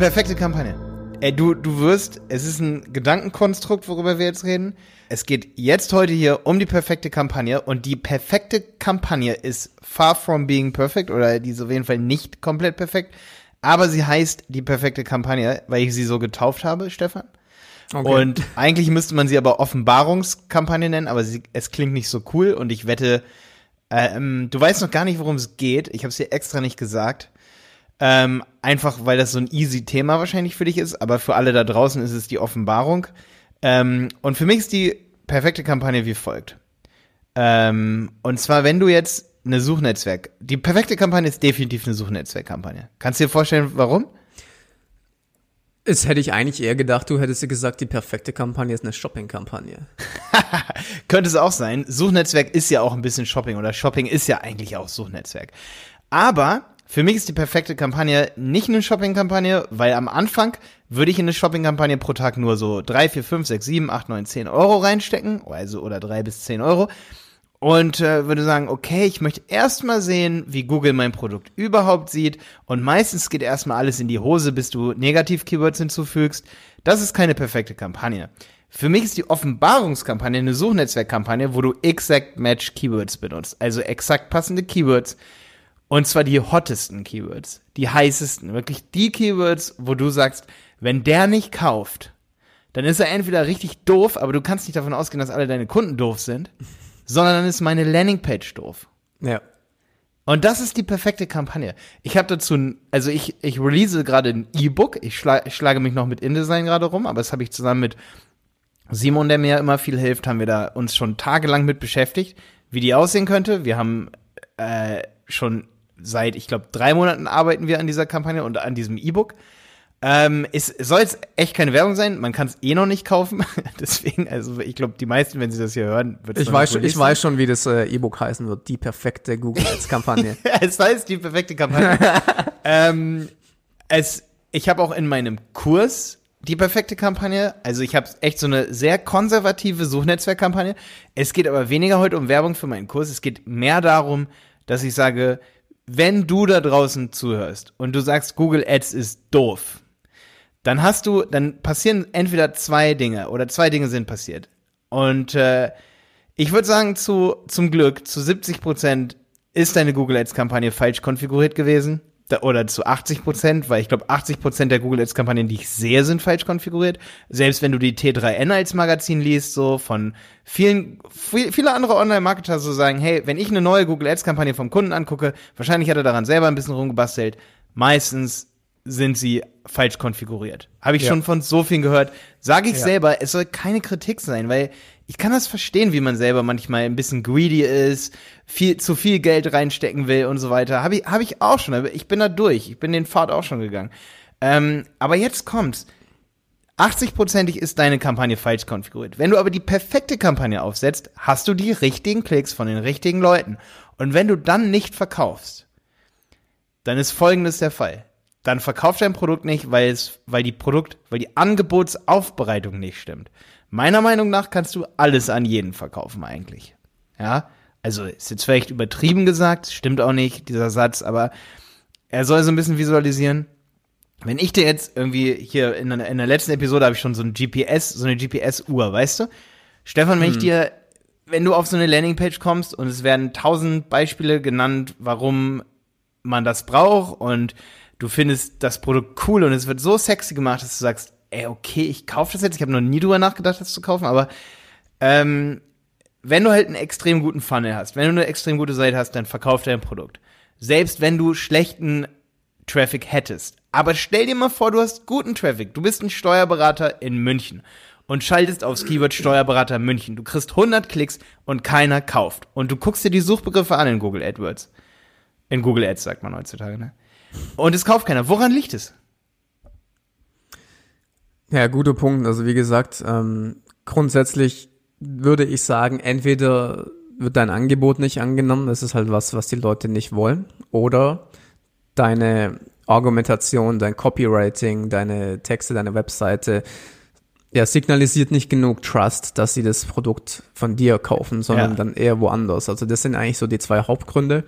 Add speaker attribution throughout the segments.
Speaker 1: Die perfekte Kampagne. Ey, du, du wirst, es ist ein Gedankenkonstrukt, worüber wir jetzt reden. Es geht jetzt heute hier um die perfekte Kampagne und die perfekte Kampagne ist far from being perfect oder die ist auf jeden Fall nicht komplett perfekt, aber sie heißt die perfekte Kampagne, weil ich sie so getauft habe, Stefan. Okay. Und eigentlich müsste man sie aber Offenbarungskampagne nennen, aber sie, es klingt nicht so cool und ich wette, ähm, du weißt noch gar nicht, worum es geht. Ich habe es dir extra nicht gesagt. Ähm, einfach weil das so ein easy Thema wahrscheinlich für dich ist, aber für alle da draußen ist es die Offenbarung. Ähm, und für mich ist die perfekte Kampagne wie folgt. Ähm, und zwar, wenn du jetzt eine Suchnetzwerk, die perfekte Kampagne ist definitiv eine Suchnetzwerkkampagne. Kannst du dir vorstellen, warum?
Speaker 2: Es hätte ich eigentlich eher gedacht, du hättest dir gesagt, die perfekte Kampagne ist eine Shopping-Kampagne.
Speaker 1: Könnte es auch sein. Suchnetzwerk ist ja auch ein bisschen Shopping oder Shopping ist ja eigentlich auch Suchnetzwerk. Aber für mich ist die perfekte Kampagne nicht eine Shopping-Kampagne, weil am Anfang würde ich in eine Shopping-Kampagne pro Tag nur so 3, 4, 5, 6, 7, 8, 9, 10 Euro reinstecken, also oder 3 bis 10 Euro. Und äh, würde sagen, okay, ich möchte erstmal sehen, wie Google mein Produkt überhaupt sieht. Und meistens geht erstmal alles in die Hose, bis du Negativ-Keywords hinzufügst. Das ist keine perfekte Kampagne. Für mich ist die Offenbarungskampagne eine Suchnetzwerkkampagne, wo du exact match Keywords benutzt. Also exakt passende Keywords, und zwar die hottesten Keywords, die heißesten, wirklich die Keywords, wo du sagst, wenn der nicht kauft, dann ist er entweder richtig doof, aber du kannst nicht davon ausgehen, dass alle deine Kunden doof sind, sondern dann ist meine Landingpage doof.
Speaker 2: Ja.
Speaker 1: Und das ist die perfekte Kampagne. Ich habe dazu, also ich, ich release gerade ein E-Book. Ich, schla ich schlage mich noch mit InDesign gerade rum, aber das habe ich zusammen mit Simon, der mir immer viel hilft, haben wir da uns schon tagelang mit beschäftigt, wie die aussehen könnte. Wir haben äh, schon seit, ich glaube, drei Monaten arbeiten wir an dieser Kampagne und an diesem E-Book. Ähm, es soll jetzt echt keine Werbung sein, man kann es eh noch nicht kaufen. Deswegen, also ich glaube, die meisten, wenn sie das hier hören,
Speaker 2: wird es Ich weiß schon, ich weiß schon, wie das äh, E-Book heißen wird. Die perfekte Google Ads Kampagne.
Speaker 1: es heißt die perfekte Kampagne. ähm, es, ich habe auch in meinem Kurs die perfekte Kampagne. Also ich habe echt so eine sehr konservative Suchnetzwerkkampagne. Es geht aber weniger heute um Werbung für meinen Kurs. Es geht mehr darum, dass ich sage, wenn du da draußen zuhörst und du sagst, Google Ads ist doof, dann hast du, dann passieren entweder zwei Dinge oder zwei Dinge sind passiert. Und äh, ich würde sagen, zu, zum Glück, zu 70 Prozent ist deine Google Ads-Kampagne falsch konfiguriert gewesen oder zu 80 Prozent, weil ich glaube, 80 Prozent der Google Ads Kampagnen, die ich sehe, sind falsch konfiguriert. Selbst wenn du die T3N als Magazin liest, so von vielen, viele andere Online-Marketer so sagen, hey, wenn ich eine neue Google Ads Kampagne vom Kunden angucke, wahrscheinlich hat er daran selber ein bisschen rumgebastelt. Meistens sind sie falsch konfiguriert. Habe ich ja. schon von so vielen gehört. Sage ich ja. selber, es soll keine Kritik sein, weil ich kann das verstehen, wie man selber manchmal ein bisschen greedy ist, viel zu viel Geld reinstecken will und so weiter. Habe ich, hab ich auch schon, ich bin da durch. Ich bin den Pfad auch schon gegangen. Ähm, aber jetzt kommt's. 80%ig ist deine Kampagne falsch konfiguriert. Wenn du aber die perfekte Kampagne aufsetzt, hast du die richtigen Klicks von den richtigen Leuten. Und wenn du dann nicht verkaufst, dann ist folgendes der Fall. Dann verkauft dein Produkt nicht, weil es, weil die Produkt, weil die Angebotsaufbereitung nicht stimmt. Meiner Meinung nach kannst du alles an jeden verkaufen eigentlich. Ja, also ist jetzt vielleicht übertrieben gesagt, stimmt auch nicht, dieser Satz, aber er soll so ein bisschen visualisieren. Wenn ich dir jetzt irgendwie hier in, in der letzten Episode habe ich schon so ein GPS, so eine GPS-Uhr, weißt du? Stefan, wenn hm. ich dir, wenn du auf so eine Landingpage kommst und es werden tausend Beispiele genannt, warum man das braucht und du findest das Produkt cool und es wird so sexy gemacht, dass du sagst, ey, okay, ich kaufe das jetzt. Ich habe noch nie drüber nachgedacht, das zu kaufen, aber ähm, wenn du halt einen extrem guten Funnel hast, wenn du eine extrem gute Seite hast, dann verkauf dein Produkt. Selbst wenn du schlechten Traffic hättest. Aber stell dir mal vor, du hast guten Traffic. Du bist ein Steuerberater in München und schaltest aufs Keyword Steuerberater München. Du kriegst 100 Klicks und keiner kauft. Und du guckst dir die Suchbegriffe an in Google AdWords. In Google Ads sagt man heutzutage, ne? Und es kauft keiner. Woran liegt es?
Speaker 2: Ja, guter Punkt. Also wie gesagt, ähm, grundsätzlich würde ich sagen, entweder wird dein Angebot nicht angenommen, das ist halt was, was die Leute nicht wollen, oder deine Argumentation, dein Copywriting, deine Texte, deine Webseite, ja, signalisiert nicht genug Trust, dass sie das Produkt von dir kaufen, sondern ja. dann eher woanders. Also das sind eigentlich so die zwei Hauptgründe.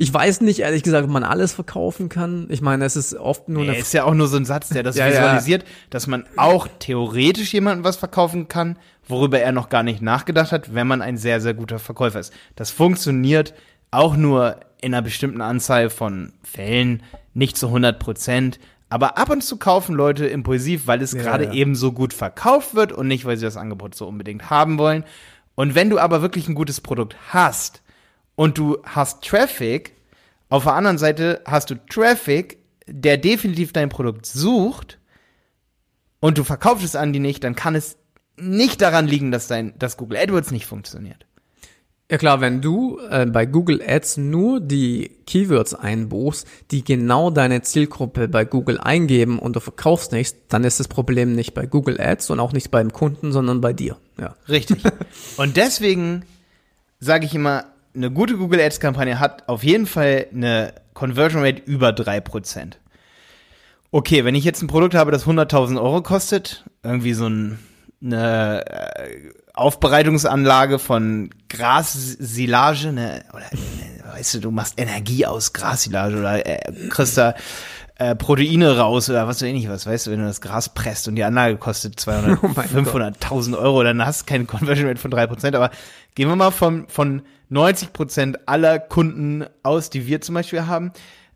Speaker 2: Ich weiß nicht, ehrlich gesagt, ob man alles verkaufen kann. Ich meine, es ist oft nur
Speaker 1: Nee,
Speaker 2: eine
Speaker 1: ist ja auch nur so ein Satz, der das
Speaker 2: Ja, ja.
Speaker 1: visualisiert, dass man auch theoretisch jemandem was verkaufen kann, worüber er noch gar nicht nachgedacht hat, wenn man ein sehr, sehr guter Verkäufer ist. Das funktioniert auch nur in einer bestimmten Anzahl von Fällen, nicht zu 100 Prozent. Aber ab und zu kaufen Leute impulsiv, weil es
Speaker 2: Ja,
Speaker 1: gerade
Speaker 2: ja.
Speaker 1: eben so gut verkauft wird und nicht, weil sie das Angebot so unbedingt haben wollen. Und wenn du aber wirklich ein gutes Produkt hast und du hast Traffic, auf der anderen Seite hast du Traffic, der definitiv dein Produkt sucht und du verkaufst es an die nicht, dann kann es nicht daran liegen, dass dein, dass Google AdWords nicht funktioniert.
Speaker 2: Ja klar, wenn du äh, bei Google Ads nur die Keywords einbuchst, die genau deine Zielgruppe bei Google eingeben und du verkaufst nichts, dann ist das Problem nicht bei Google Ads und auch nicht beim Kunden, sondern bei dir. Ja.
Speaker 1: Richtig. und deswegen sage ich immer, eine gute Google Ads Kampagne hat auf jeden Fall eine Conversion Rate über 3%. Okay, wenn ich jetzt ein Produkt habe, das 100.000 Euro kostet, irgendwie so ein, eine äh, Aufbereitungsanlage von Grassilage, ne, oder äh, weißt du, du machst Energie aus Grassilage oder äh, kriegst da äh, Proteine raus oder was weiß ich was, weißt du, wenn du das Gras presst und die Anlage kostet 200,
Speaker 2: Oh mein Gott.
Speaker 1: 500.000 Euro, dann hast du keine Conversion Rate von 3%, aber gehen wir mal von, von 90% aller Kunden aus, die wir zum Beispiel haben,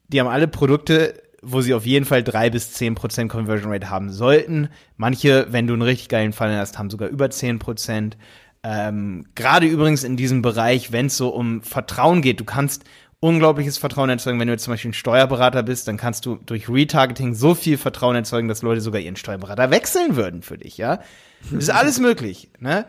Speaker 1: die haben alle Produkte, wo sie auf jeden Fall drei bis zehn Prozent Conversion Rate haben sollten. Manche, wenn du einen richtig geilen Fall hast, haben sogar über zehn Prozent. Ähm, Gerade übrigens in diesem Bereich, wenn es so um Vertrauen geht, du kannst unglaubliches Vertrauen erzeugen. Wenn du jetzt zum Beispiel ein Steuerberater bist, dann kannst du durch Retargeting so viel Vertrauen erzeugen, dass Leute sogar ihren Steuerberater wechseln würden für dich, ja. Das ist alles möglich, ne?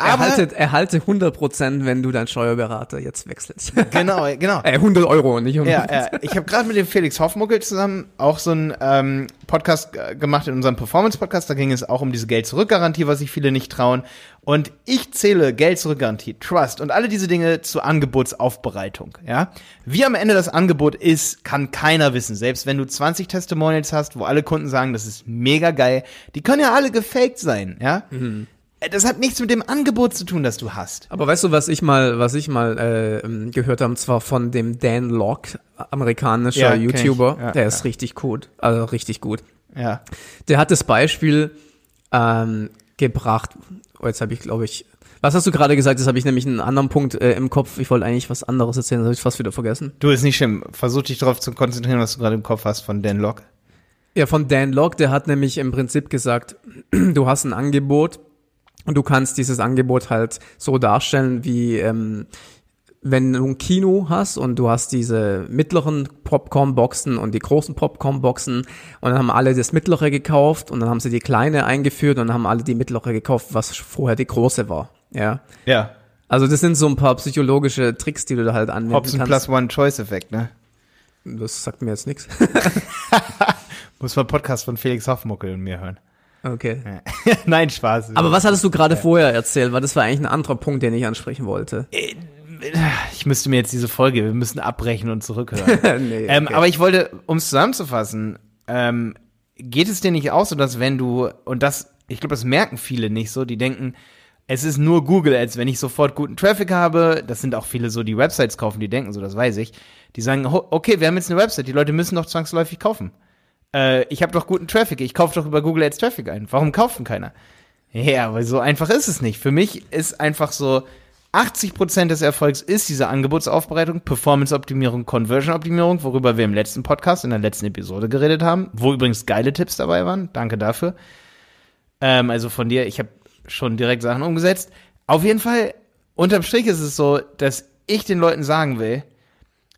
Speaker 1: Aber,
Speaker 2: Erhalte, erhalte 100%, wenn du deinen Steuerberater jetzt wechselst.
Speaker 1: genau, genau.
Speaker 2: äh, 100 Euro, nicht 100.
Speaker 1: Ja, ja. Ich habe gerade mit dem Felix Hoffmuckel zusammen auch so einen ähm, Podcast äh, gemacht in unserem Performance-Podcast. Da ging es auch um diese Geld-Zurück-Garantie, was sich viele nicht trauen. Und ich zähle Geld-Zurück-Garantie, Trust und alle diese Dinge zur Angebotsaufbereitung. Ja, Wie am Ende das Angebot ist, kann keiner wissen. Selbst wenn du 20 Testimonials hast, wo alle Kunden sagen, das ist mega geil, die können ja alle gefaked sein. Ja, Äh, Das hat nichts mit dem Angebot zu tun, das du hast.
Speaker 2: Aber weißt du, was ich mal, was ich mal äh, ähm, gehört habe, und zwar von dem Dan Locke, amerikanischer
Speaker 1: Ja.
Speaker 2: YouTuber,
Speaker 1: Ja,
Speaker 2: der
Speaker 1: ja.
Speaker 2: ist richtig gut, also richtig gut.
Speaker 1: Ja.
Speaker 2: Der hat das Beispiel ähm, gebracht. Oh, jetzt habe ich, glaube ich, was hast du gerade gesagt? Das habe ich nämlich einen anderen Punkt äh, im Kopf. Ich wollte eigentlich was anderes erzählen, das habe ich fast wieder vergessen.
Speaker 1: Du ist nicht schlimm. Versuch dich darauf zu konzentrieren, was du gerade im Kopf hast von Dan Locke.
Speaker 2: Ja, von Dan Locke, der hat nämlich im Prinzip gesagt, du hast ein Angebot und du kannst dieses Angebot halt so darstellen, wie ähm, wenn du ein Kino hast und du hast diese mittleren Popcorn-Boxen und die großen Popcorn-Boxen und dann haben alle das mittlere gekauft und dann haben sie die kleine eingeführt und dann haben alle die mittlere gekauft, was vorher die große war. Ja.
Speaker 1: Ja.
Speaker 2: Also das sind so ein paar psychologische Tricks, die du da halt anwenden
Speaker 1: Hobson
Speaker 2: kannst.
Speaker 1: Plus One Choice Effekt, ne?
Speaker 2: Das sagt mir jetzt nichts.
Speaker 1: Muss mal Podcast von Felix Hoffmuckel und mir hören.
Speaker 2: Okay.
Speaker 1: Nein, Spaß.
Speaker 2: Aber was hattest du gerade vorher erzählt? Weil das war eigentlich ein anderer Punkt, den ich ansprechen wollte.
Speaker 1: ich müsste mir jetzt diese Folge, wir müssen abbrechen und zurückhören.
Speaker 2: nee,
Speaker 1: ähm,
Speaker 2: okay.
Speaker 1: aber ich wollte, um es zusammenzufassen, ähm, geht es dir nicht auch so, dass wenn du, und das, ich glaube, das merken viele nicht so, die denken, es ist nur Google Ads, wenn ich sofort guten Traffic habe, das sind auch viele so, die Websites kaufen, die denken so, das weiß ich, die sagen, okay, wir haben jetzt eine Website, die Leute müssen doch zwangsläufig kaufen. Äh, ich habe doch guten Traffic, ich kaufe doch über Google Ads Traffic ein. Warum kauft denn keiner? Ja, aber so einfach ist es nicht. Für mich ist einfach so, 80% des Erfolgs ist diese Angebotsaufbereitung, Performance-Optimierung, Conversion-Optimierung, worüber wir im letzten Podcast, in der letzten Episode geredet haben, wo übrigens geile Tipps dabei waren. Danke dafür. Ähm, also von dir, ich habe schon direkt Sachen umgesetzt. Auf jeden Fall, unterm Strich ist es so, dass ich den Leuten sagen will,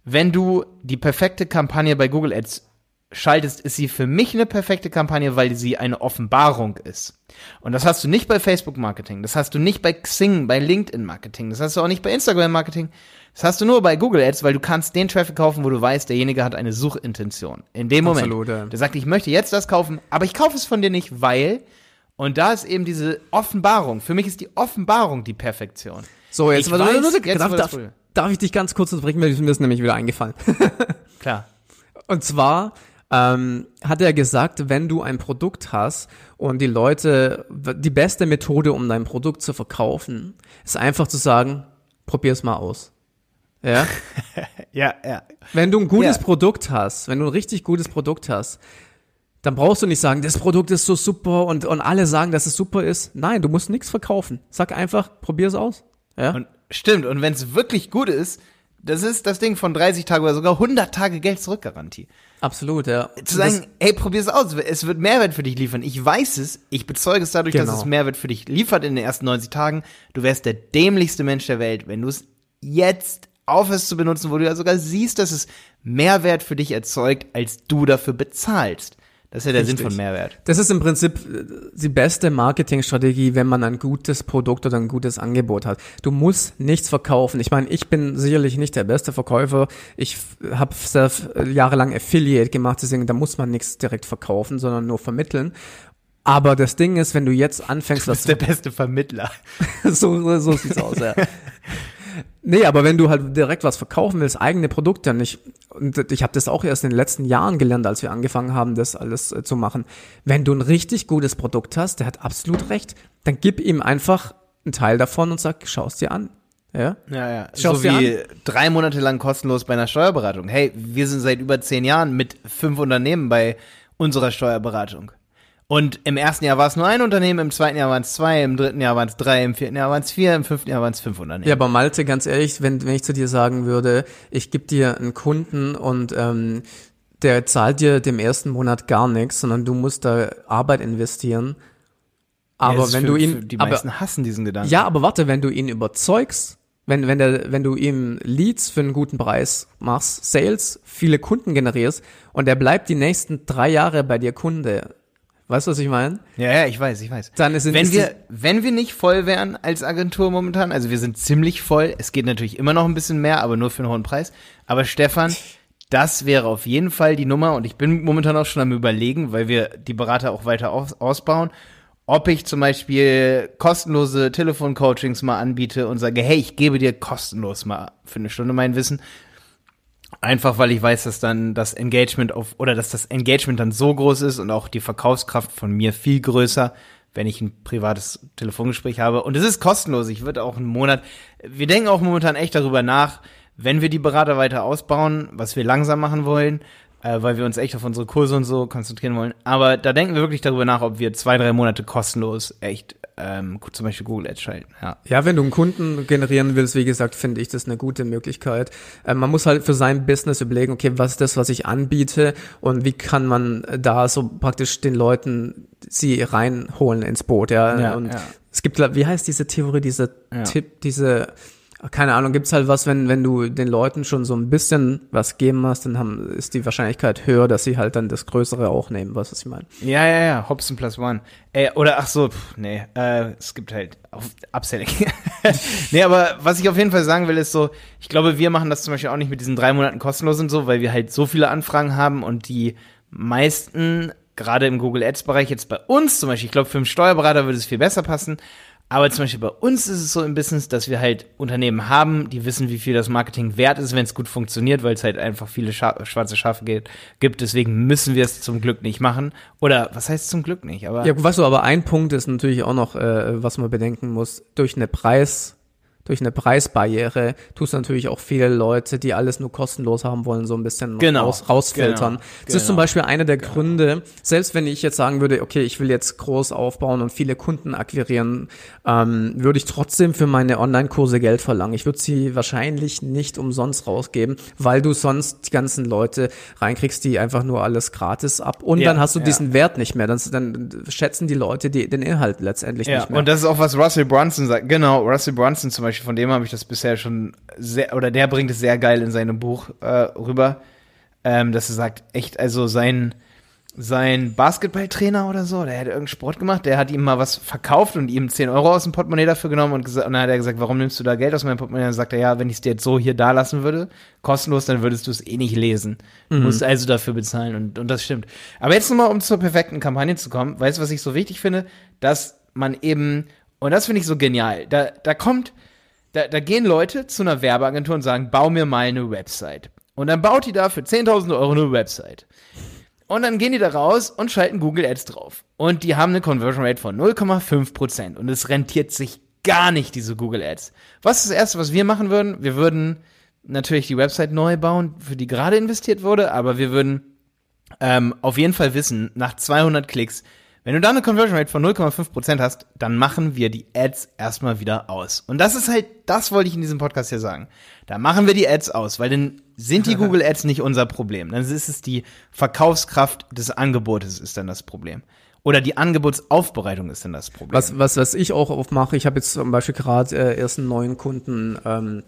Speaker 1: wenn du die perfekte Kampagne bei Google Ads schaltest, ist sie für mich eine perfekte Kampagne, weil sie eine Offenbarung ist. Und das hast du nicht bei Facebook Marketing, das hast du nicht bei Xing, bei LinkedIn Marketing, das hast du auch nicht bei Instagram Marketing, das hast du nur bei Google Ads, weil du kannst den Traffic kaufen, wo du weißt, derjenige hat eine Suchintention. In dem Moment,
Speaker 2: Absolut, ja.
Speaker 1: der sagt, ich möchte jetzt das kaufen, aber ich kaufe es von dir nicht, weil, und da ist eben diese Offenbarung, für mich ist die Offenbarung die Perfektion.
Speaker 2: So, jetzt,
Speaker 1: Ich
Speaker 2: warte,
Speaker 1: weiß,
Speaker 2: warte,
Speaker 1: jetzt,
Speaker 2: darf, darf, darf ich dich ganz kurz unterbrechen, weil mir ist nämlich wieder eingefallen.
Speaker 1: Klar.
Speaker 2: Und zwar ähm, hat er gesagt, wenn du ein Produkt hast und die Leute, die beste Methode, um dein Produkt zu verkaufen, ist einfach zu sagen, probier's mal aus. Ja.
Speaker 1: Ja, ja.
Speaker 2: Wenn du ein gutes
Speaker 1: Ja.
Speaker 2: Produkt hast, wenn du ein richtig gutes Produkt hast, dann brauchst du nicht sagen, das Produkt ist so super und, und alle sagen, dass es super ist. Nein, du musst nichts verkaufen. Sag einfach, probier's aus. Ja.
Speaker 1: Und stimmt, und wenn es wirklich gut ist, das ist das Ding von 30 Tage oder sogar 100 Tage Geld zurückgarantie.
Speaker 2: Absolut, ja.
Speaker 1: Zu sagen, hey, probier's aus, es wird Mehrwert für dich liefern. Ich weiß es, ich bezeuge es dadurch, dass
Speaker 2: Genau.
Speaker 1: es Mehrwert für dich liefert in den ersten 90 Tagen. Du wärst der dämlichste Mensch der Welt, wenn du es jetzt aufhörst zu benutzen, wo du ja sogar siehst, dass es Mehrwert für dich erzeugt, als du dafür bezahlst. Das ist ja der
Speaker 2: Richtig.
Speaker 1: Sinn von Mehrwert.
Speaker 2: Das ist im Prinzip äh, die beste Marketingstrategie, wenn man ein gutes Produkt oder ein gutes Angebot hat. Du musst nichts verkaufen. Ich meine, ich bin sicherlich nicht der beste Verkäufer. Ich habe jahrelang Affiliate gemacht, deswegen da muss man nichts direkt verkaufen, sondern nur vermitteln. Aber das Ding ist, wenn du jetzt anfängst,
Speaker 1: Du bist der beste Vermittler.
Speaker 2: so, so sieht's aus, ja. Nee, aber wenn du halt direkt was verkaufen willst, eigene Produkte nicht, und ich habe das auch erst in den letzten Jahren gelernt, als wir angefangen haben, das alles äh, zu machen. Wenn du ein richtig gutes Produkt hast, der hat absolut recht, dann gib ihm einfach einen Teil davon und sag, schau's dir an. Ja?
Speaker 1: Ja, ja.
Speaker 2: Schau's
Speaker 1: so
Speaker 2: dir
Speaker 1: wie drei Monate lang kostenlos bei einer Steuerberatung. Hey, wir sind seit über zehn Jahren mit fünf Unternehmen bei unserer Steuerberatung. Und im ersten Jahr war es nur ein Unternehmen, im zweiten Jahr waren es zwei, im dritten Jahr waren es drei, im vierten Jahr waren es vier, im fünften Jahr waren es fünf Unternehmen.
Speaker 2: Ja, aber Malte, ganz ehrlich, wenn, wenn ich zu dir sagen würde, ich gebe dir einen Kunden und ähm, der zahlt dir dem ersten Monat gar nichts, sondern du musst da Arbeit investieren.
Speaker 1: Ja,
Speaker 2: Aber
Speaker 1: ist
Speaker 2: wenn
Speaker 1: für,
Speaker 2: du ihn,
Speaker 1: die
Speaker 2: aber,
Speaker 1: meisten hassen diesen Gedanken.
Speaker 2: Ja, aber warte, wenn du ihn überzeugst, wenn, wenn, der, wenn du ihm Leads für einen guten Preis machst, Sales, viele Kunden generierst und er bleibt die nächsten drei Jahre bei dir Kunde. Weißt du, was ich meine?
Speaker 1: Ja, ja, ich weiß, ich weiß.
Speaker 2: Dann ist-
Speaker 1: wenn wir, wenn wir nicht voll wären als Agentur momentan, also wir sind ziemlich voll, es geht natürlich immer noch ein bisschen mehr, aber nur für einen hohen Preis. Aber Stefan, das wäre auf jeden Fall die Nummer und ich bin momentan auch schon am überlegen, weil wir die Berater auch weiter aus, ausbauen, ob ich zum Beispiel kostenlose Telefoncoachings mal anbiete und sage, hey, ich gebe dir kostenlos mal für eine Stunde mein Wissen. Einfach weil ich weiß, dass dann das Engagement auf, oder dass das Engagement dann so groß ist und auch die Verkaufskraft von mir viel größer, wenn ich ein privates Telefongespräch habe. Und es ist kostenlos. Ich würde auch einen Monat, wir denken auch momentan echt darüber nach, wenn wir die Berater weiter ausbauen, was wir langsam machen wollen, äh, weil wir uns echt auf unsere Kurse und so konzentrieren wollen. Aber da denken wir wirklich darüber nach, ob wir zwei, drei Monate kostenlos echt ähm, zum Beispiel Google Ads schalten. Ja.
Speaker 2: Ja, wenn du einen Kunden generieren willst, wie gesagt, finde ich das eine gute Möglichkeit. Ähm, man muss halt für sein Business überlegen, okay, was ist das, was ich anbiete und wie kann man da so praktisch den Leuten sie reinholen ins Boot, ja.
Speaker 1: Ja,
Speaker 2: und
Speaker 1: ja.
Speaker 2: es gibt, wie heißt diese Theorie, diese. Tipp, diese keine Ahnung, gibt's halt was, wenn, wenn du den Leuten schon so ein bisschen was geben hast, dann haben, ist die Wahrscheinlichkeit höher, dass sie halt dann das Größere auch nehmen, was ich meine.
Speaker 1: Ja, ja, ja, Hobson plus one. Äh, oder ach so, pff, nee, äh, es gibt halt auf Upselling. nee, aber was ich auf jeden Fall sagen will, ist so, ich glaube, wir machen das zum Beispiel auch nicht mit diesen drei Monaten kostenlos und so, weil wir halt so viele Anfragen haben und die meisten, gerade im Google Ads-Bereich, jetzt bei uns zum Beispiel, ich glaube, für einen Steuerberater würde es viel besser passen, aber zum Beispiel bei uns ist es so im Business, dass wir halt Unternehmen haben, die wissen, wie viel das Marketing wert ist, wenn es gut funktioniert, weil es halt einfach viele Scha schwarze Schafe gibt. Deswegen müssen wir es zum Glück nicht machen. Oder was heißt zum Glück nicht? Aber
Speaker 2: Ja, weißt du, aber ein Punkt ist natürlich auch noch, äh, was man bedenken muss, durch eine Preis, durch eine Preisbarriere tust du natürlich auch viele Leute, die alles nur kostenlos haben wollen, so ein bisschen
Speaker 1: Genau.
Speaker 2: raus, rausfiltern.
Speaker 1: Genau.
Speaker 2: Das ist zum
Speaker 1: Genau.
Speaker 2: Beispiel einer der Gründe, selbst wenn ich jetzt sagen würde, okay, ich will jetzt groß aufbauen und viele Kunden akquirieren, ähm, würde ich trotzdem für meine Online-Kurse Geld verlangen. Ich würde sie wahrscheinlich nicht umsonst rausgeben, weil du sonst die ganzen Leute reinkriegst, die einfach nur alles gratis ab und
Speaker 1: Ja,
Speaker 2: dann hast du
Speaker 1: ja.
Speaker 2: diesen Wert nicht mehr. Dann, dann schätzen die Leute die, den Inhalt letztendlich
Speaker 1: Ja,
Speaker 2: nicht mehr.
Speaker 1: und das ist auch, was Russell Brunson sagt. Genau, Russell Brunson zum Beispiel, von dem habe ich das bisher schon sehr, oder der bringt es sehr geil in seinem Buch äh, rüber, ähm, dass er sagt, echt, also sein, sein Basketballtrainer oder so, der hat irgendeinen Sport gemacht, der hat ihm mal was verkauft und ihm 10 Euro aus dem Portemonnaie dafür genommen und, gesagt, und dann hat er gesagt, warum nimmst du da Geld aus meinem Portemonnaie? Und dann sagt er, ja, wenn ich es dir jetzt so hier da lassen würde, kostenlos, dann würdest du es eh nicht lesen. Du musst also dafür bezahlen und, und das stimmt. Aber jetzt nochmal, um zur perfekten Kampagne zu kommen, weißt du, was ich so wichtig finde? Dass man eben, und das finde ich so genial, da, da kommt, da, da gehen Leute zu einer Werbeagentur und sagen, bau mir mal eine Website. Und dann baut die da für 10.000 Euro eine Website. Und dann gehen die da raus und schalten Google Ads drauf. Und die haben eine Conversion Rate von 0,5%. Und es rentiert sich gar nicht, diese Google Ads. Was ist das Erste, was wir machen würden? Wir würden natürlich die Website neu bauen, für die gerade investiert wurde, aber wir würden ähm, auf jeden Fall wissen, nach 200 Klicks, wenn du da eine Conversion Rate von 0,5% hast, dann machen wir die Ads erstmal wieder aus. Und das ist halt, das wollte ich in diesem Podcast hier sagen. Da machen wir die Ads aus, weil dann sind die Google Ads nicht unser Problem. Dann ist es die Verkaufskraft des Angebotes ist dann das Problem. Oder die Angebotsaufbereitung ist dann das Problem.
Speaker 2: Was, was, was ich auch oft mache, ich habe jetzt zum Beispiel gerade äh, erst einen neuen Kunden, ähm,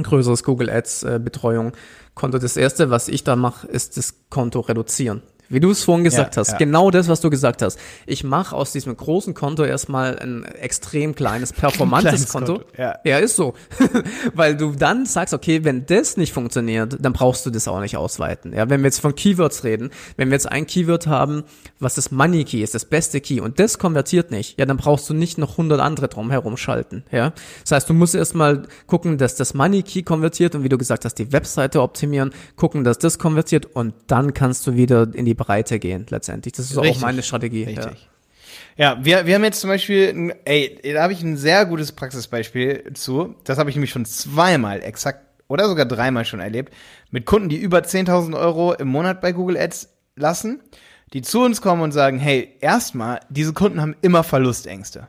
Speaker 2: größeres Google Ads äh, Betreuung Konto. Das erste, was ich da mache, ist das Konto reduzieren. Wie du es vorhin gesagt
Speaker 1: Ja,
Speaker 2: hast,
Speaker 1: ja.
Speaker 2: genau das, was du gesagt hast. Ich mache aus diesem großen Konto erstmal ein extrem kleines, performantes Konto.
Speaker 1: Konto, ja.
Speaker 2: ja, ist so. Weil du dann sagst, okay, wenn das nicht funktioniert, dann brauchst du das auch nicht ausweiten. Ja, wenn wir jetzt von Keywords reden, wenn wir jetzt ein Keyword haben, was das Money Key ist, das beste Key, und das konvertiert nicht, ja, dann brauchst du nicht noch 100 andere drumherum schalten. Ja, das heißt, du musst erstmal gucken, dass das Money Key konvertiert und wie du gesagt hast, die Webseite optimieren, gucken, dass das konvertiert und dann kannst du wieder in die Breite gehen letztendlich. Das ist auch
Speaker 1: Richtig.
Speaker 2: meine Strategie.
Speaker 1: Richtig. Ja, wir, wir haben jetzt zum Beispiel, ein- ey, da habe ich ein sehr gutes Praxisbeispiel zu. Das habe ich nämlich schon zweimal exakt oder sogar dreimal schon erlebt. Mit Kunden, die über 10.000 Euro im Monat bei Google Ads lassen, die zu uns kommen und sagen, hey, erstmal, diese Kunden haben immer Verlustängste.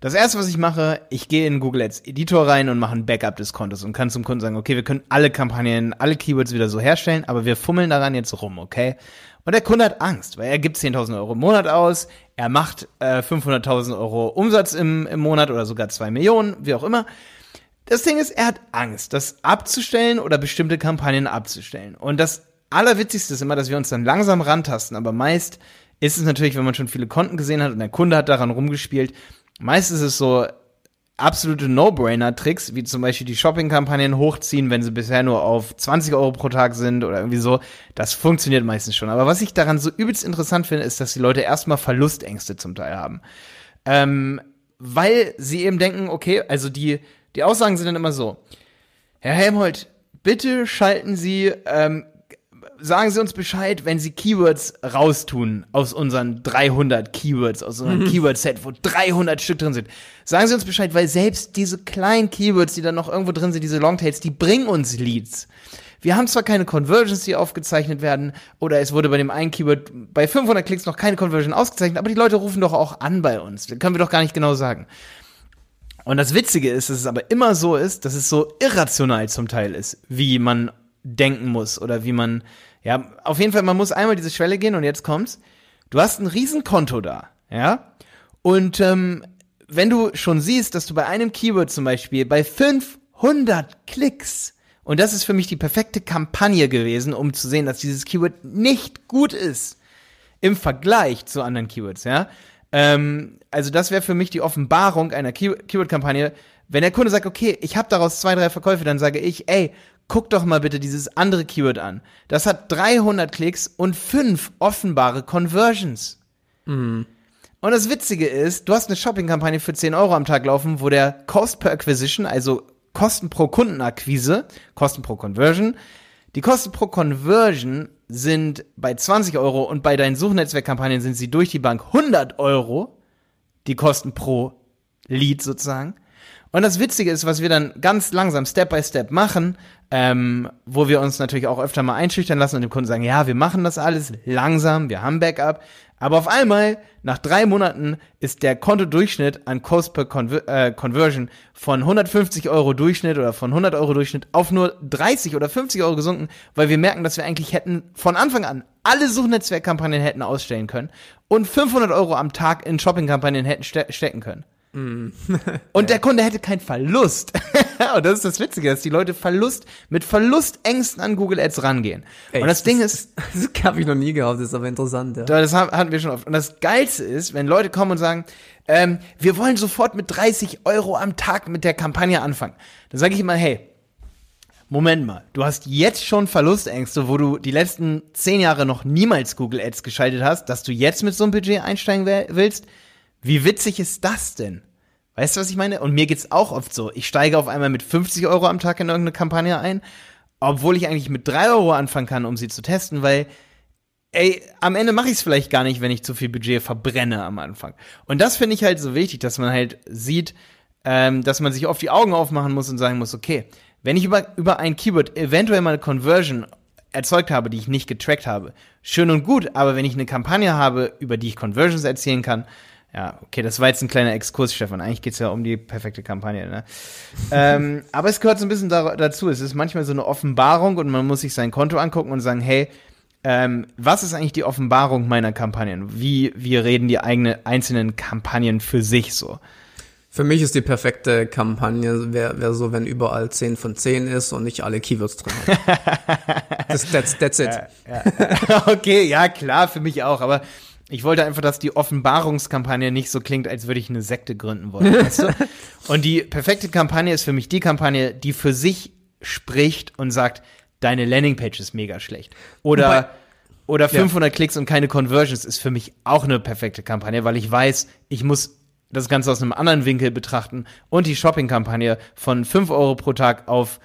Speaker 1: Das erste, was ich mache, ich gehe in Google Ads Editor rein und mache ein Backup des Kontos und kann zum Kunden sagen, okay, wir können alle Kampagnen, alle Keywords wieder so herstellen, aber wir fummeln daran jetzt rum, okay? Und der Kunde hat Angst, weil er gibt 10.000 Euro im Monat aus, er macht äh, 500.000 Euro Umsatz im, im Monat oder sogar 2 Millionen, wie auch immer. Das Ding ist, er hat Angst, das abzustellen oder bestimmte Kampagnen abzustellen. Und das Allerwitzigste ist immer, dass wir uns dann langsam rantasten, aber meist ist es natürlich, wenn man schon viele Konten gesehen hat und der Kunde hat daran rumgespielt, meist ist es so absolute No-Brainer-Tricks, wie zum Beispiel die Shopping-Kampagnen hochziehen, wenn sie bisher nur auf 20 Euro pro Tag sind oder irgendwie so. Das funktioniert meistens schon. Aber was ich daran so übelst interessant finde, ist, dass die Leute erstmal Verlustängste zum Teil haben. Ähm, weil sie eben denken, okay, also die, die Aussagen sind dann immer so, Herr Helmholt, bitte schalten Sie, ähm, sagen Sie uns Bescheid, wenn Sie Keywords raustun aus unseren 300 Keywords, aus unserem Keyword-Set, wo 300 Stück drin sind. Sagen Sie uns Bescheid, weil selbst diese kleinen Keywords, die dann noch irgendwo drin sind, diese Longtails, die bringen uns Leads. Wir haben zwar keine Conversions, die aufgezeichnet werden, oder es wurde bei dem einen Keyword bei 500 Klicks noch keine Conversion ausgezeichnet, aber die Leute rufen doch auch an bei uns. Das können wir doch gar nicht genau sagen. Und das Witzige ist, dass es aber immer so ist, dass es so irrational zum Teil ist, wie man denken muss oder wie man, ja, auf jeden Fall, man muss einmal diese Schwelle gehen und jetzt kommt's. Du hast ein Riesenkonto da, ja, und ähm, wenn du schon siehst, dass du bei einem Keyword zum Beispiel bei 500 Klicks und das ist für mich die perfekte Kampagne gewesen, um zu sehen, dass dieses Keyword nicht gut ist im Vergleich zu anderen Keywords, ja. Ähm, also das wäre für mich die Offenbarung einer Key Keyword-Kampagne. Wenn der Kunde sagt, okay, ich habe daraus zwei, drei Verkäufe, dann sage ich, ey, guck doch mal bitte dieses andere Keyword an. Das hat 300 Klicks und fünf offenbare Conversions. Und das Witzige ist, du hast eine Shopping-Kampagne für 10 Euro am Tag laufen, wo der Cost per Acquisition, also Kosten pro Kundenakquise, Kosten pro Conversion, die Kosten pro Conversion sind bei 20 Euro und bei deinen Suchnetzwerkkampagnen sind sie durch die Bank 100 Euro, die Kosten pro Lead sozusagen. Und das Witzige ist, was wir dann ganz langsam Step by Step machen, ähm, wo wir uns natürlich auch öfter mal einschüchtern lassen und dem Kunden sagen, ja, wir machen das alles langsam, wir haben Backup. Aber auf einmal, nach drei Monaten, ist der Kontodurchschnitt an Cost per Conver äh, Conversion von 150 Euro Durchschnitt oder von 100 Euro Durchschnitt auf nur 30 oder 50 Euro gesunken, weil wir merken, dass wir eigentlich hätten von Anfang an alle Suchnetzwerkkampagnen hätten ausstellen können und 500 Euro am Tag in Shoppingkampagnen hätten ste stecken können. Und der Kunde hätte keinen Verlust. und das ist das Witzige, dass die Leute Verlust, mit Verlustängsten an Google Ads rangehen.
Speaker 2: Ey,
Speaker 1: und das Ding ist,
Speaker 2: Das habe ich noch nie gehabt, das ist aber interessant. Ja.
Speaker 1: das hatten wir schon oft. Und das Geilste ist, wenn Leute kommen und sagen, ähm, wir wollen sofort mit 30 Euro am Tag mit der Kampagne anfangen. Dann sage ich immer, hey, Moment mal, du hast jetzt schon Verlustängste, wo du die letzten zehn Jahre noch niemals Google Ads geschaltet hast, dass du jetzt mit so einem Budget einsteigen wi- willst. Wie witzig ist das denn? Weißt du, was ich meine? Und mir geht's auch oft so. Ich steige auf einmal mit 50 Euro am Tag in irgendeine Kampagne ein, obwohl ich eigentlich mit 3 Euro anfangen kann, um sie zu testen, weil ey, am Ende mache ich es vielleicht gar nicht, wenn ich zu viel Budget verbrenne am Anfang. Und das finde ich halt so wichtig, dass man halt sieht, ähm, dass man sich oft die Augen aufmachen muss und sagen muss, okay, Wenn ich über, über ein Keyword eventuell mal eine Conversion erzeugt habe, die ich nicht getrackt habe, schön und gut, aber wenn ich eine Kampagne habe, über die ich Conversions erzielen kann, ja, okay, das war jetzt ein kleiner Exkurs, Stefan. Eigentlich geht's ja um die perfekte Kampagne. Ne? ähm, aber es gehört so ein bisschen da, dazu. Es ist manchmal so eine Offenbarung und man muss sich sein Konto angucken und sagen, hey, ähm, was ist eigentlich die Offenbarung meiner Kampagnen? Wie, wie reden die eigenen einzelnen Kampagnen für sich so?
Speaker 2: Für mich ist die perfekte Kampagne, wäre wär so, wenn überall 10 von 10 ist und nicht alle Keywords drin hat. das, that's, that's it.
Speaker 1: Ja, ja. okay, ja, klar, für mich auch. Aber ich wollte einfach, dass die Offenbarungskampagne nicht so klingt, als würde ich eine Sekte gründen wollen. Weißt du? Und die perfekte Kampagne ist für mich die Kampagne, die für sich spricht und sagt, deine Landingpage ist mega schlecht. Oder, Wobei, oder 500 ja. Klicks und keine Conversions ist für mich auch eine perfekte Kampagne, weil ich weiß, ich muss das Ganze aus einem anderen Winkel betrachten und die Shopping-Kampagne von 5 Euro pro Tag auf,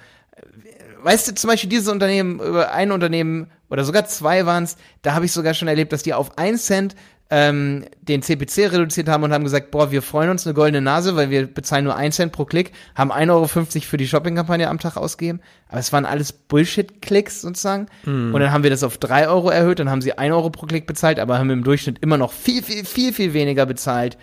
Speaker 1: weißt du, zum Beispiel dieses Unternehmen, über ein Unternehmen oder sogar zwei waren es, da habe ich sogar schon erlebt, dass die auf 1 Cent ähm, den CPC reduziert haben und haben gesagt, boah, wir freuen uns eine goldene Nase, weil wir bezahlen nur 1 Cent pro Klick, haben 1,50 Euro für die Shopping-Kampagne am Tag ausgegeben. Aber es waren alles Bullshit-Klicks sozusagen. Mm. Und dann haben wir das auf 3 Euro erhöht, dann haben sie 1 Euro pro Klick bezahlt, aber haben im Durchschnitt immer noch viel, viel, viel, viel weniger bezahlt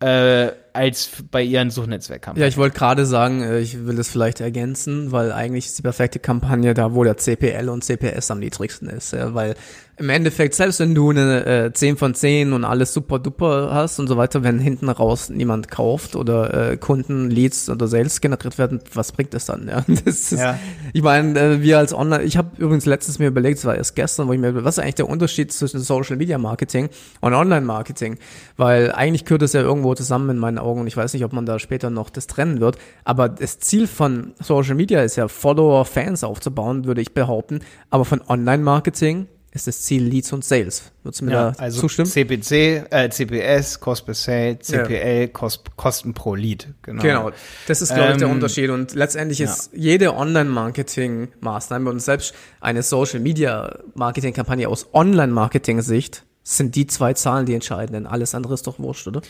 Speaker 1: äh, als bei ihren Suchnetzwerkkampagnen.
Speaker 2: Ja, ich wollte gerade sagen, äh, ich will das vielleicht ergänzen, weil eigentlich ist die perfekte Kampagne da, wo der CPL und CPS am niedrigsten ist, weil im Endeffekt, selbst wenn du eine äh, 10 von 10 und alles super duper hast und so weiter, wenn hinten raus niemand kauft oder äh, Kunden, Leads oder Sales generiert werden, was bringt das dann? Ja, das ist, ja. Ich meine, äh, wir als Online, ich habe übrigens letztens mir überlegt, es war erst gestern, wo ich mir, was ist eigentlich der Unterschied zwischen Social Media Marketing und Online Marketing? Weil eigentlich gehört es ja irgendwo zusammen in meinen Augen und ich weiß nicht, ob man da später noch das trennen wird, aber das Ziel von Social Media ist ja Follower, Fans aufzubauen, würde ich behaupten, aber von Online Marketing ist das Ziel Leads und Sales. Würdest du mir ja, da
Speaker 1: also
Speaker 2: zustimmen?
Speaker 1: CPC, äh, CPS, Cost per Sale, CPL, ja. Kost, Kosten pro Lead.
Speaker 2: Genau. genau. Das ist, glaube ich, der ähm, Unterschied. Und letztendlich ist ja. jede Online-Marketing-Maßnahme und selbst eine Social-Media-Marketing-Kampagne aus Online-Marketing-Sicht sind die zwei Zahlen die entscheidenden. Alles andere ist doch wurscht, oder?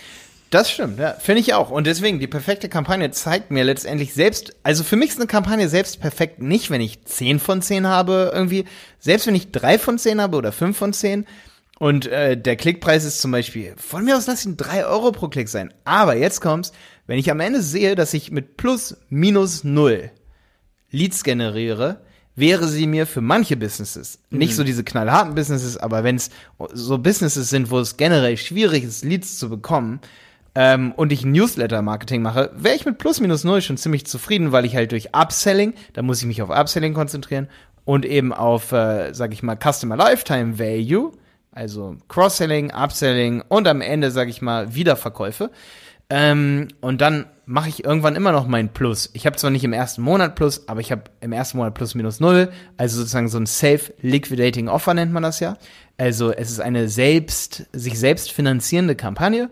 Speaker 1: Das stimmt, ja, finde ich auch. Und deswegen, die perfekte Kampagne zeigt mir letztendlich selbst, also für mich ist eine Kampagne selbst perfekt nicht, wenn ich 10 von 10 habe irgendwie, selbst wenn ich 3 von 10 habe oder 5 von 10 und äh, der Klickpreis ist zum Beispiel, von mir aus lass ihn 3 Euro pro Klick sein. Aber jetzt kommt's, wenn ich am Ende sehe, dass ich mit plus minus null Leads generiere, wäre sie mir für manche Businesses, mhm. nicht so diese knallharten Businesses, aber wenn es so Businesses sind, wo es generell schwierig ist, Leads zu bekommen, ähm, und ich Newsletter-Marketing mache, wäre ich mit plus minus null schon ziemlich zufrieden, weil ich halt durch Upselling, da muss ich mich auf Upselling konzentrieren und eben auf, äh, sag ich mal, Customer Lifetime Value, also Cross-Selling, Upselling und am Ende, sag ich mal, Wiederverkäufe. Ähm, und dann mache ich irgendwann immer noch mein Plus. Ich habe zwar nicht im ersten Monat Plus, aber ich habe im ersten Monat plus minus null, also sozusagen so ein Self-Liquidating Offer nennt man das ja. Also es ist eine selbst, sich selbst finanzierende Kampagne.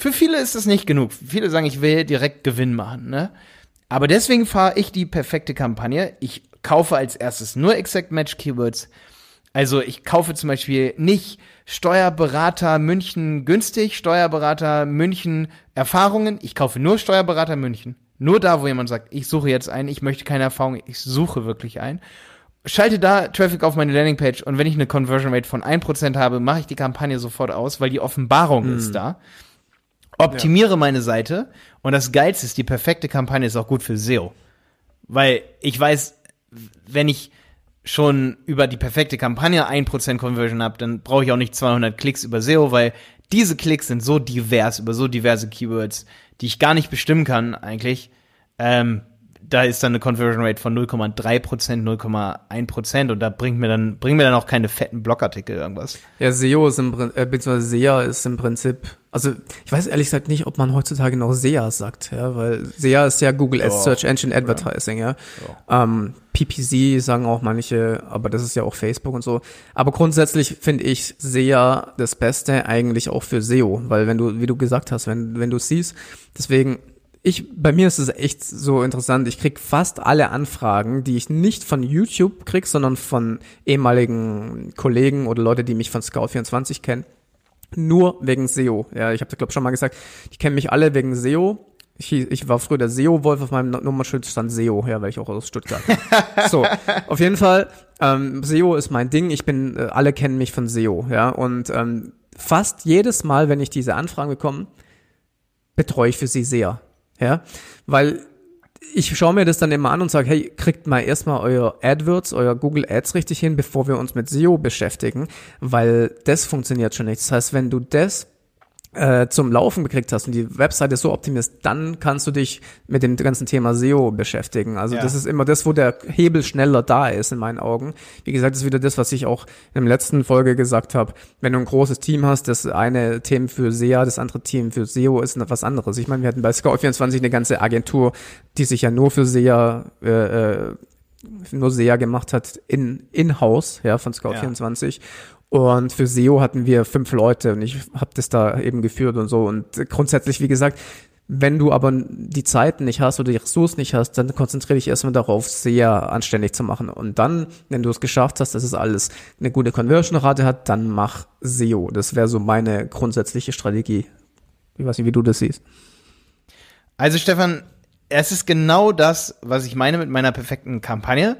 Speaker 1: Für viele ist das nicht genug. Viele sagen, ich will direkt Gewinn machen, ne? Aber deswegen fahre ich die perfekte Kampagne. Ich kaufe als erstes nur Exact Match Keywords. Also ich kaufe zum Beispiel nicht Steuerberater München günstig, Steuerberater München Erfahrungen. Ich kaufe nur Steuerberater München. Nur da, wo jemand sagt, ich suche jetzt einen, ich möchte keine Erfahrung, ich suche wirklich einen. Schalte da Traffic auf meine Landingpage und wenn ich eine Conversion Rate von 1% habe, mache ich die Kampagne sofort aus, weil die Offenbarung hm. ist da optimiere ja. meine Seite und das Geilste ist, die perfekte Kampagne ist auch gut für SEO. Weil ich weiß, wenn ich schon über die perfekte Kampagne 1% Conversion habe, dann brauche ich auch nicht 200 Klicks über SEO, weil diese Klicks sind so divers, über so diverse Keywords, die ich gar nicht bestimmen kann eigentlich. Ähm, da ist dann eine Conversion Rate von 0,3% 0,1% und da bringt mir dann, bringen mir dann auch keine fetten Blogartikel irgendwas.
Speaker 2: Ja, SEO ist im, äh, beziehungsweise SEA ist im Prinzip, also ich weiß ehrlich gesagt nicht, ob man heutzutage noch SEA sagt, ja, weil SEA ist ja Google Ads, Search Engine Advertising, ja. ja. Ähm, PPC sagen auch manche, aber das ist ja auch Facebook und so. Aber grundsätzlich finde ich SEA das Beste eigentlich auch für SEO, weil wenn du, wie du gesagt hast, wenn, wenn du siehst, deswegen ich, bei mir ist es echt so interessant. Ich krieg fast alle Anfragen, die ich nicht von YouTube krieg, sondern von ehemaligen Kollegen oder Leute, die mich von Scout24 kennen. Nur wegen SEO. Ja, ich habe glaube schon mal gesagt, die kennen mich alle wegen SEO. Ich, ich war früher der SEO-Wolf, auf meinem Nummernschild stand SEO, ja, weil ich auch aus Stuttgart. so, auf jeden Fall, ähm, SEO ist mein Ding. Ich bin, äh, alle kennen mich von SEO, ja. Und ähm, fast jedes Mal, wenn ich diese Anfragen bekomme, betreue ich für sie sehr. Ja, weil ich schaue mir das dann immer an und sage, hey, kriegt mal erstmal euer AdWords, euer Google Ads richtig hin, bevor wir uns mit SEO beschäftigen, weil das funktioniert schon nicht. Das heißt, wenn du das äh, zum Laufen gekriegt hast und die Webseite so optimierst, dann kannst du dich mit dem ganzen Thema SEO beschäftigen. Also ja. das ist immer das, wo der Hebel schneller da ist in meinen Augen. Wie gesagt, das ist wieder das, was ich auch in der letzten Folge gesagt habe. Wenn du ein großes Team hast, das eine Team für SEA, das andere Team für SEO ist was anderes. Ich meine, wir hatten bei Scout24 eine ganze Agentur, die sich ja nur für SEA äh, äh nur SEA gemacht hat in in-house, ja, von Scout24. Ja. Und für SEO hatten wir fünf Leute und ich habe das da eben geführt und so. Und grundsätzlich, wie gesagt, wenn du aber die Zeit nicht hast oder die Ressourcen nicht hast, dann konzentriere dich erstmal darauf, sehr anständig zu machen. Und dann, wenn du es geschafft hast, dass es alles eine gute Conversion-Rate hat, dann mach SEO. Das wäre so meine grundsätzliche Strategie. Ich weiß nicht, wie du das siehst.
Speaker 1: Also Stefan, es ist genau das, was ich meine mit meiner perfekten Kampagne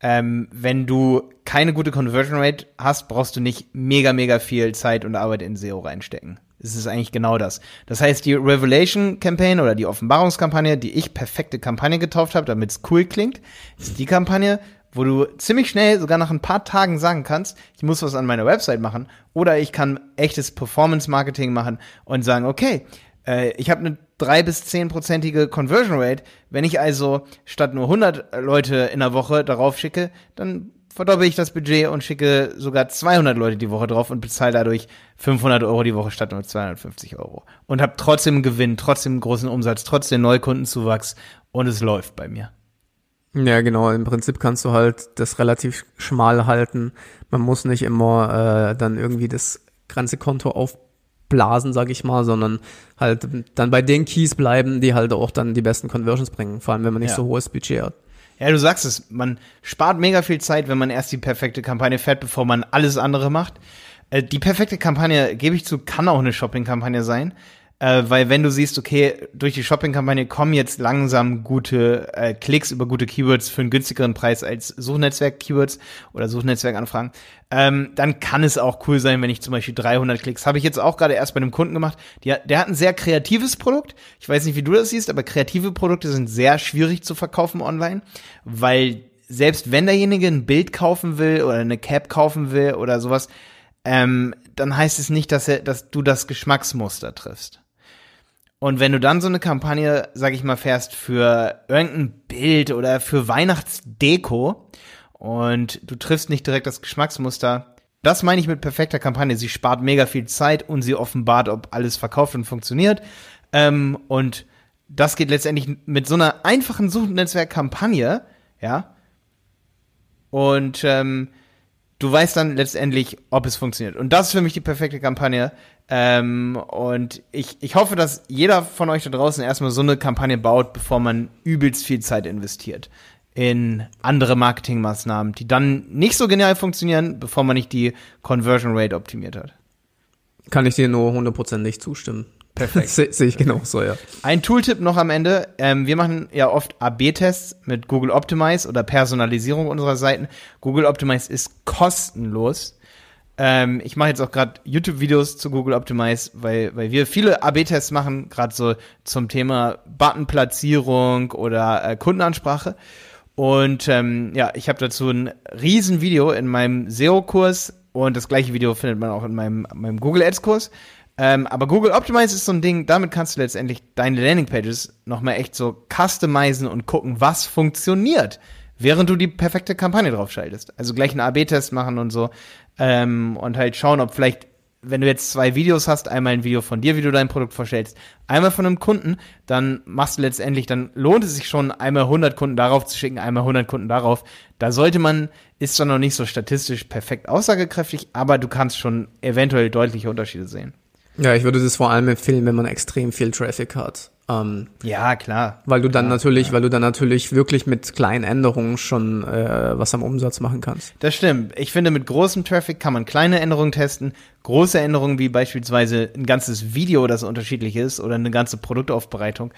Speaker 1: ähm, wenn du keine gute Conversion Rate hast, brauchst du nicht mega, mega viel Zeit und Arbeit in SEO reinstecken. Es ist eigentlich genau das. Das heißt, die Revelation Campaign oder die Offenbarungskampagne, die ich perfekte Kampagne getauft habe, damit es cool klingt, ist die Kampagne, wo du ziemlich schnell, sogar nach ein paar Tagen sagen kannst, ich muss was an meiner Website machen oder ich kann echtes Performance Marketing machen und sagen, okay, äh, ich habe eine drei bis zehnprozentige Conversion Rate. Wenn ich also statt nur 100 Leute in der Woche darauf schicke, dann verdoppel ich das Budget und schicke sogar 200 Leute die Woche drauf und bezahle dadurch 500 Euro die Woche statt nur 250 Euro. Und habe trotzdem Gewinn, trotzdem großen Umsatz, trotzdem Neukundenzuwachs und es läuft bei mir.
Speaker 2: Ja, genau. Im Prinzip kannst du halt das relativ schmal halten. Man muss nicht immer äh, dann irgendwie das ganze Konto auf blasen, sag ich mal, sondern halt dann bei den Keys bleiben, die halt auch dann die besten Conversions bringen, vor allem wenn man nicht ja. so hohes Budget hat.
Speaker 1: Ja, du sagst es, man spart mega viel Zeit, wenn man erst die perfekte Kampagne fährt, bevor man alles andere macht. Äh, die perfekte Kampagne, gebe ich zu, kann auch eine Shopping-Kampagne sein. Äh, weil wenn du siehst, okay, durch die Shopping-Kampagne kommen jetzt langsam gute äh, Klicks über gute Keywords für einen günstigeren Preis als Suchnetzwerk-Keywords oder Suchnetzwerk-Anfragen, ähm, dann kann es auch cool sein, wenn ich zum Beispiel 300 Klicks, habe ich jetzt auch gerade erst bei einem Kunden gemacht, die, der hat ein sehr kreatives Produkt. Ich weiß nicht, wie du das siehst, aber kreative Produkte sind sehr schwierig zu verkaufen online, weil selbst wenn derjenige ein Bild kaufen will oder eine Cap kaufen will oder sowas, ähm, dann heißt es nicht, dass er, dass du das Geschmacksmuster triffst. Und wenn du dann so eine Kampagne, sag ich mal, fährst für irgendein Bild oder für Weihnachtsdeko und du triffst nicht direkt das Geschmacksmuster, das meine ich mit perfekter Kampagne. Sie spart mega viel Zeit und sie offenbart, ob alles verkauft und funktioniert. Ähm, und das geht letztendlich mit so einer einfachen Suchnetzwerk-Kampagne, ja. Und ähm, du weißt dann letztendlich, ob es funktioniert. Und das ist für mich die perfekte Kampagne. Ähm, und ich, ich hoffe, dass jeder von euch da draußen erstmal so eine Kampagne baut, bevor man übelst viel Zeit investiert in andere Marketingmaßnahmen, die dann nicht so genial funktionieren, bevor man nicht die Conversion Rate optimiert hat.
Speaker 2: Kann ich dir nur hundertprozentig zustimmen.
Speaker 1: Perfekt.
Speaker 2: Sehe seh ich genauso, ja.
Speaker 1: Ein Tooltip noch am Ende. Ähm, wir machen ja oft AB-Tests mit Google Optimize oder Personalisierung unserer Seiten. Google Optimize ist kostenlos. Ähm, ich mache jetzt auch gerade YouTube-Videos zu Google Optimize, weil, weil wir viele AB-Tests machen, gerade so zum Thema Buttonplatzierung oder äh, Kundenansprache. Und ähm, ja, ich habe dazu ein Riesenvideo in meinem SEO-Kurs und das gleiche Video findet man auch in meinem, meinem Google Ads-Kurs. Ähm, aber Google Optimize ist so ein Ding, damit kannst du letztendlich deine Landingpages nochmal echt so customizen und gucken, was funktioniert, während du die perfekte Kampagne draufschaltest. Also gleich einen AB-Test machen und so ähm, und halt schauen, ob vielleicht, wenn du jetzt zwei Videos hast, einmal ein Video von dir, wie du dein Produkt vorstellst, einmal von einem Kunden, dann machst du letztendlich, dann lohnt es sich schon, einmal 100 Kunden darauf zu schicken, einmal 100 Kunden darauf. Da sollte man, ist zwar noch nicht so statistisch perfekt aussagekräftig, aber du kannst schon eventuell deutliche Unterschiede sehen.
Speaker 2: Ja, ich würde das vor allem empfehlen, wenn man extrem viel Traffic hat.
Speaker 1: Ähm, ja, klar.
Speaker 2: Weil du dann natürlich,
Speaker 1: ja.
Speaker 2: weil du dann natürlich wirklich mit kleinen Änderungen schon äh, was am Umsatz machen kannst.
Speaker 1: Das stimmt. Ich finde, mit großem Traffic kann man kleine Änderungen testen. Große Änderungen wie beispielsweise ein ganzes Video, das unterschiedlich ist, oder eine ganze Produktaufbereitung,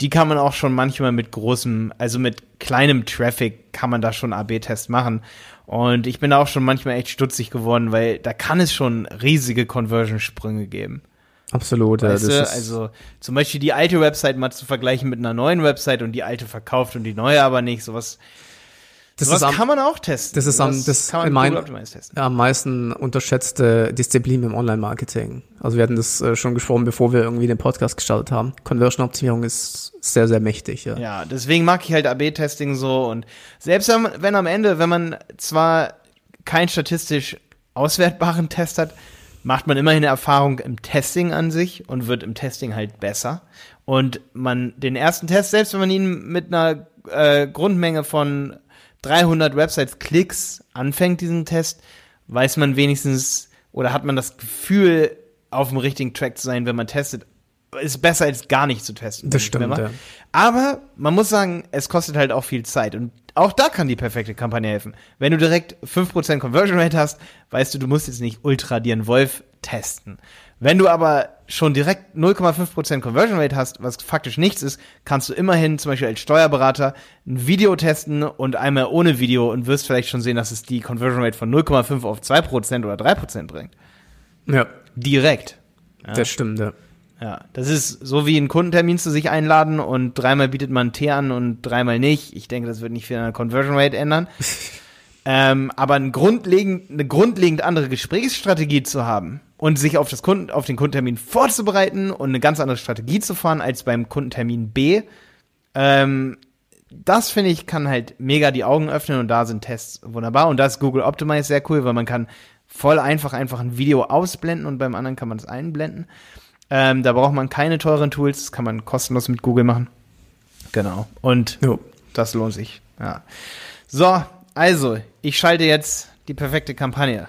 Speaker 1: die kann man auch schon manchmal mit großem, also mit kleinem Traffic kann man da schon AB-Test machen. Und ich bin da auch schon manchmal echt stutzig geworden, weil da kann es schon riesige Conversion-Sprünge geben.
Speaker 2: Absolut, ja.
Speaker 1: Weißt du? Also zum Beispiel die alte Website mal zu vergleichen mit einer neuen Website und die alte verkauft und die neue aber nicht, sowas.
Speaker 2: Das
Speaker 1: sowas
Speaker 2: ist am,
Speaker 1: kann man auch testen.
Speaker 2: das ist am- das
Speaker 1: kann man
Speaker 2: in mein-
Speaker 1: testen.
Speaker 2: am meisten unterschätzte Disziplin im Online-Marketing. Also wir hatten das äh, schon gesprochen, bevor wir irgendwie den Podcast gestartet haben. Conversion-Optimierung ist sehr, sehr mächtig, ja.
Speaker 1: Ja, deswegen mag ich halt AB-Testing so und selbst wenn, wenn am Ende, wenn man zwar keinen statistisch auswertbaren Test hat, macht man immerhin eine Erfahrung im Testing an sich und wird im Testing halt besser. Und man den ersten Test, selbst wenn man ihn mit einer äh, Grundmenge von 300 Websites-Klicks anfängt, diesen Test, weiß man wenigstens oder hat man das Gefühl, auf dem richtigen Track zu sein, wenn man testet. Ist besser als gar nicht zu testen.
Speaker 2: Das stimmt, ja.
Speaker 1: Aber man muss sagen, es kostet halt auch viel Zeit. Und auch da kann die perfekte Kampagne helfen. Wenn du direkt 5% Conversion Rate hast, weißt du, du musst jetzt nicht Ultra Dian Wolf testen. Wenn du aber schon direkt 0,5% Conversion Rate hast, was faktisch nichts ist, kannst du immerhin zum Beispiel als Steuerberater ein Video testen und einmal ohne Video und wirst vielleicht schon sehen, dass es die Conversion Rate von 0,5 auf 2% oder 3% bringt.
Speaker 2: Ja,
Speaker 1: Direkt.
Speaker 2: das stimmt, ja.
Speaker 1: Ja, das ist so wie einen Kundentermin zu sich einladen und dreimal bietet man Tee an und dreimal nicht. Ich denke, das wird nicht viel an der Conversion Rate ändern. ähm, aber ein grundlegend, eine grundlegend andere Gesprächsstrategie zu haben und sich auf, das Kunden, auf den Kundentermin vorzubereiten und eine ganz andere Strategie zu fahren als beim Kundentermin B, ähm, das finde ich kann halt mega die Augen öffnen und da sind Tests wunderbar und da ist Google Optimize sehr cool, weil man kann voll einfach einfach ein Video ausblenden und beim anderen kann man es einblenden. Ähm, da braucht man keine teuren Tools, das kann man kostenlos mit Google machen. Genau. Und
Speaker 2: Jo.
Speaker 1: das lohnt sich. Ja. So, also, ich schalte jetzt die perfekte Kampagne.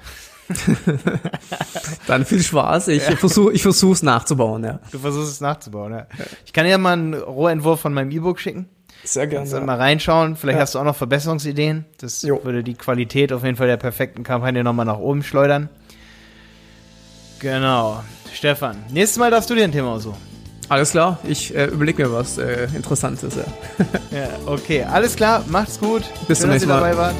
Speaker 2: Dann viel Spaß. Ich versuche ich versuch's nachzubauen, ja.
Speaker 1: Du versuchst es nachzubauen, ja. Ich kann dir mal einen Rohentwurf von meinem E-Book schicken.
Speaker 2: Sehr
Speaker 1: Kannst du mal reinschauen. Vielleicht
Speaker 2: Ja.
Speaker 1: hast du auch noch Verbesserungsideen. Das
Speaker 2: Jo.
Speaker 1: würde die Qualität auf jeden Fall der perfekten Kampagne nochmal nach oben schleudern. Genau. Stefan, nächstes Mal darfst du dir ein Thema aussuchen.
Speaker 2: Alles klar, ich äh, überlege mir was äh, Interessantes, ja.
Speaker 1: Ja, okay. Alles klar. Macht's gut.
Speaker 2: Bis
Speaker 1: Schön,
Speaker 2: zum nächsten Mal.